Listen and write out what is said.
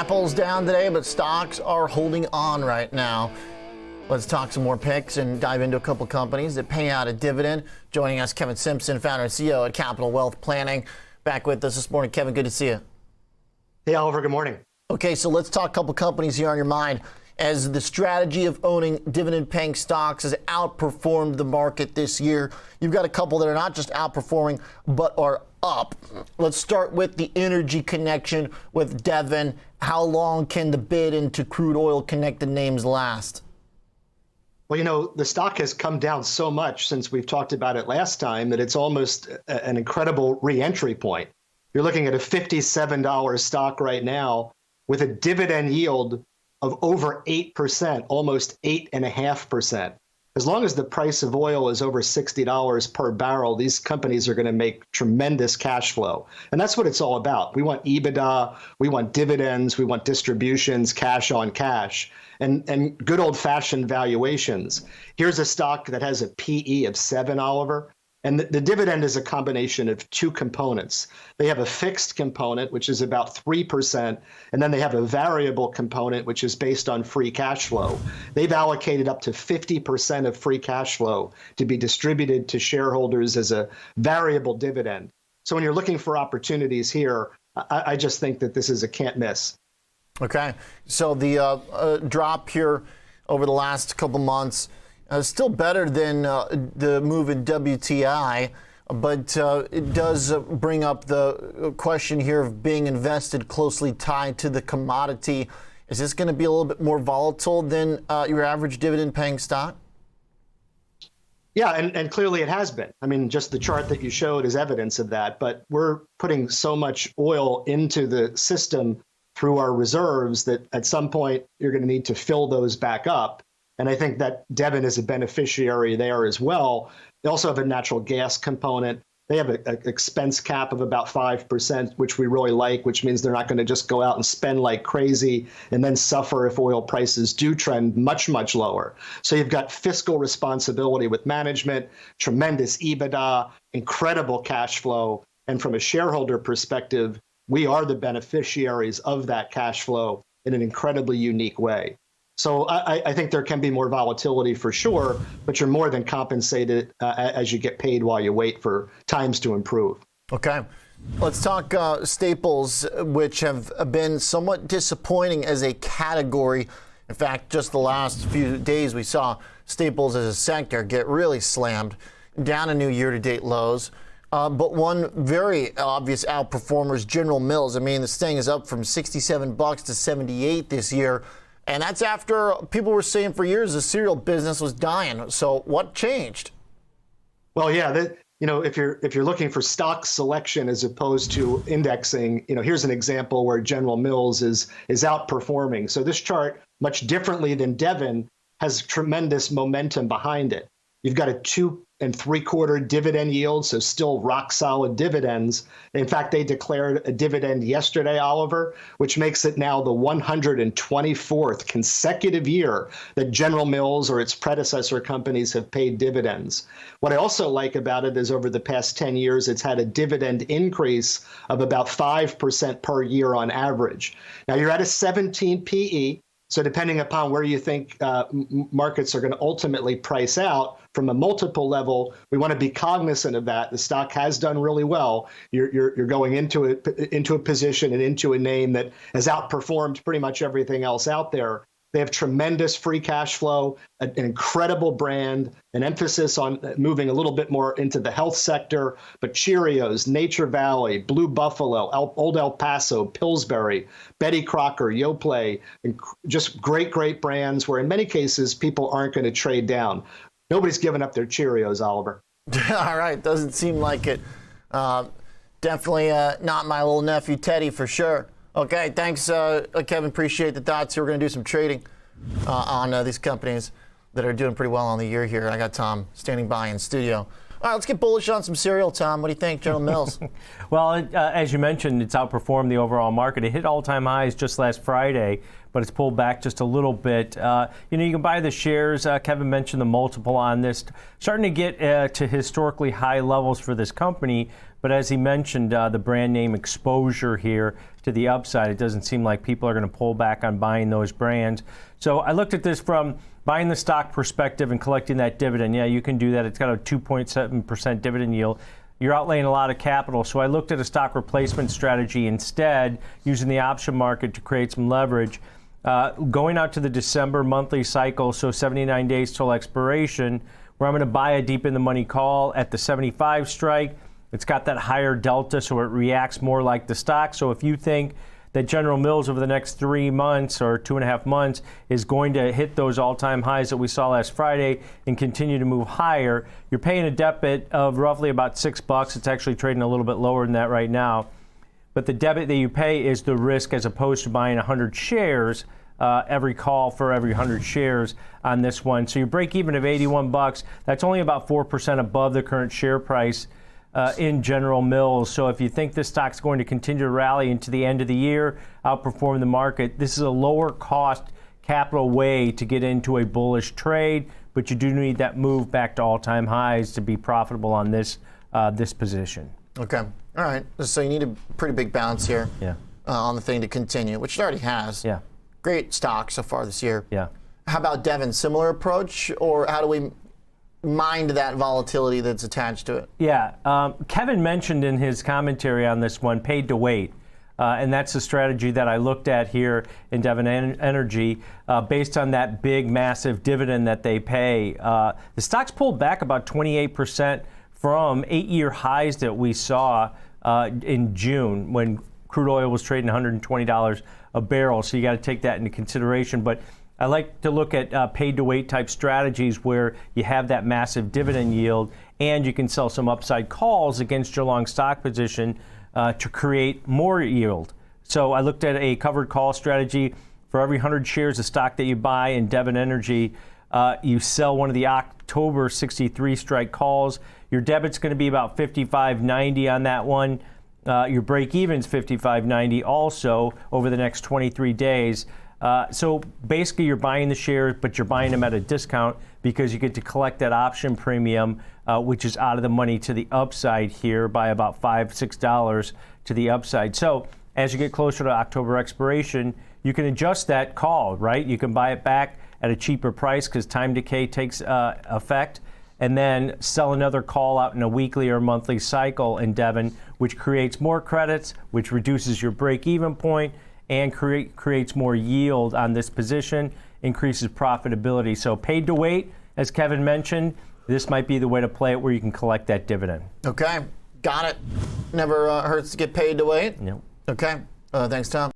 Apple's down today, but stocks are holding on right now. Let's talk some more picks and dive into a couple companies that pay out a dividend. Joining us, Kevin Simpson, founder and CEO at Capital Wealth Planning. Back with us this morning. Kevin, good to see you. Hey, Oliver, good morning. Okay, so let's talk a couple companies here on your mind. As the strategy of owning dividend paying stocks has outperformed the market this year, you've got a couple that are not just outperforming, but are up. Let's start with the energy connection with Devon. How long can the bid into crude oil connected names last? Well, you know, the stock has come down so much since we've talked about it last time that it's almost a, an incredible re-entry point. You're looking at a $57 stock right now with a dividend yield of over 8%, almost 8.5%. As long as the price of oil is over $60 per barrel, these companies are going to make tremendous cash flow. And that's what it's all about. We want EBITDA, we want dividends, we want distributions, cash on cash and, and good old fashioned valuations. Here's a stock that has a PE of seven, Oliver. And the, the, dividend is a combination of two components. They have a fixed component, which is about 3%, and then they have a variable component, which is based on free cash flow. They've allocated up to 50% of free cash flow to be distributed to shareholders as a variable dividend. So when you're looking for opportunities here, I, I just think that this is a can't miss. Okay, so the uh, uh, drop here over the last couple months is still better than uh, the move in WTI, but uh, it does uh, bring up the question here of being invested closely tied to the commodity. Is this going to be a little bit more volatile than uh, your average dividend paying stock? Yeah, and, and clearly it has been. I mean, just the chart that you showed is evidence of that. But we're putting so much oil into the system through our reserves that at some point you're going to need to fill those back up. And I think that Devon is a beneficiary there as well. They also have a natural gas component. They have an expense cap of about 5%, which we really like, which means they're not going to just go out and spend like crazy and then suffer if oil prices do trend much, much lower. So you've got fiscal responsibility with management, tremendous EBITDA, incredible cash flow. And from a shareholder perspective, we are the beneficiaries of that cash flow in an incredibly unique way. So I, I, think there can be more volatility for sure, but you're more than compensated uh, as you get paid while you wait for times to improve. Okay. Let's talk uh, staples, which have been somewhat disappointing as a category. In fact, just the last few days, we saw staples as a sector get really slammed down to new year to date lows. Uh, but one very obvious outperformer is General Mills. I mean, this thing is up from 67 bucks to 78 this year, and that's after people were saying for years the cereal business was dying. So what changed? Well, yeah, the, you know, if you're if you're looking for stock selection as opposed to indexing, you know, here's an example where General Mills is is outperforming. So this chart, much differently than Devon, has tremendous momentum behind it. You've got a two and three quarter dividend yield, so still rock solid dividends. In fact, they declared a dividend yesterday, Oliver, which makes it now the 124th consecutive year that General Mills or its predecessor companies have paid dividends. What I also like about it is over the past 10 years, it's had a dividend increase of about 5% per year on average. Now you're at a 17 PE. So depending upon where you think uh, markets are going to ultimately price out from a multiple level, we want to be cognizant of that. The stock has done really well. You're, you're, you're going into it into a position and into a name that has outperformed pretty much everything else out there. They have tremendous free cash flow, an incredible brand, an emphasis on moving a little bit more into the health sector. But Cheerios, Nature Valley, Blue Buffalo, El, Old El Paso, Pillsbury, Betty Crocker, Yoplait, and just great, great brands where in many cases people aren't going to trade down. Nobody's given up their Cheerios, Oliver. All right, doesn't seem like it. Uh, definitely uh, not my little nephew Teddy for sure. Okay, thanks, uh, Kevin. Appreciate the thoughts. We're going to do some trading uh, on uh, these companies that are doing pretty well on the year here. I got Tom standing by in studio. All right, let's get bullish on some cereal, Tom. What do you think, General Mills? well, uh, as you mentioned, it's outperformed the overall market. It hit all time highs just last Friday, but it's pulled back just a little bit. Uh, you know, you can buy the shares. Uh, Kevin mentioned the multiple on this, starting to get uh, to historically high levels for this company. But as he mentioned, uh, the brand name exposure here to the upside, it doesn't seem like people are going to pull back on buying those brands. So I looked at this from buying the stock perspective and collecting that dividend. Yeah, you can do that. It's got a 2.7% dividend yield you're outlaying a lot of capital. So I looked at a stock replacement strategy instead, using the option market to create some leverage. Uh, going out to the December monthly cycle, so 79 days till expiration, where I'm going to buy a deep in the money call at the 75 strike. It's got that higher delta, so it reacts more like the stock. So if you think that General Mills over the next three months or two and a half months is going to hit those all time highs that we saw last Friday and continue to move higher. You're paying a debit of roughly about six bucks. It's actually trading a little bit lower than that right now. But the debit that you pay is the risk as opposed to buying 100 shares. Uh, every call for every 100 shares on this one. So your break even of 81 bucks, that's only about 4% above the current share price uh, in General Mills. So if you think this stock's going to continue to rally into the end of the year, outperform the market, this is a lower cost capital way to get into a bullish trade, but you do need that move back to all-time highs to be profitable on this uh, this position. Okay. All right. So you need a pretty big bounce here. Yeah. Uh, on the thing to continue, which it already has. Yeah. Great stock so far this year. Yeah. How about Devon? Similar approach, or how do we mind that volatility that's attached to it. Yeah. Um, Kevin mentioned in his commentary on this one paid to wait. Uh, and that's the strategy that I looked at here in Devon en- Energy uh, based on that big, massive dividend that they pay. Uh, the stock's pulled back about 28% from eight year highs that we saw uh, in June when crude oil was trading $120 a barrel. So you got to take that into consideration. But I like to look at uh, paid to wait type strategies where you have that massive dividend yield and you can sell some upside calls against your long stock position uh, to create more yield. So I looked at a covered call strategy for every 100 shares of stock that you buy in Devon Energy. Uh, you sell one of the October 63 strike calls. Your debit's going to be about 55.90 on that one. Uh, your break even's 55.90 also over the next 23 days. Uh, so basically, you're buying the shares, but you're buying them at a discount because you get to collect that option premium, uh, which is out of the money to the upside here by about five, six dollars to the upside. So as you get closer to October expiration, you can adjust that call, right? You can buy it back at a cheaper price because time decay takes uh, effect, and then sell another call out in a weekly or monthly cycle in Devon, which creates more credits, which reduces your break even point and create, creates more yield on this position, increases profitability. So paid to wait, as Kevin mentioned, this might be the way to play it where you can collect that dividend. Okay, got it. Never uh, hurts to get paid to wait. Yep. Okay, uh, thanks, Tom.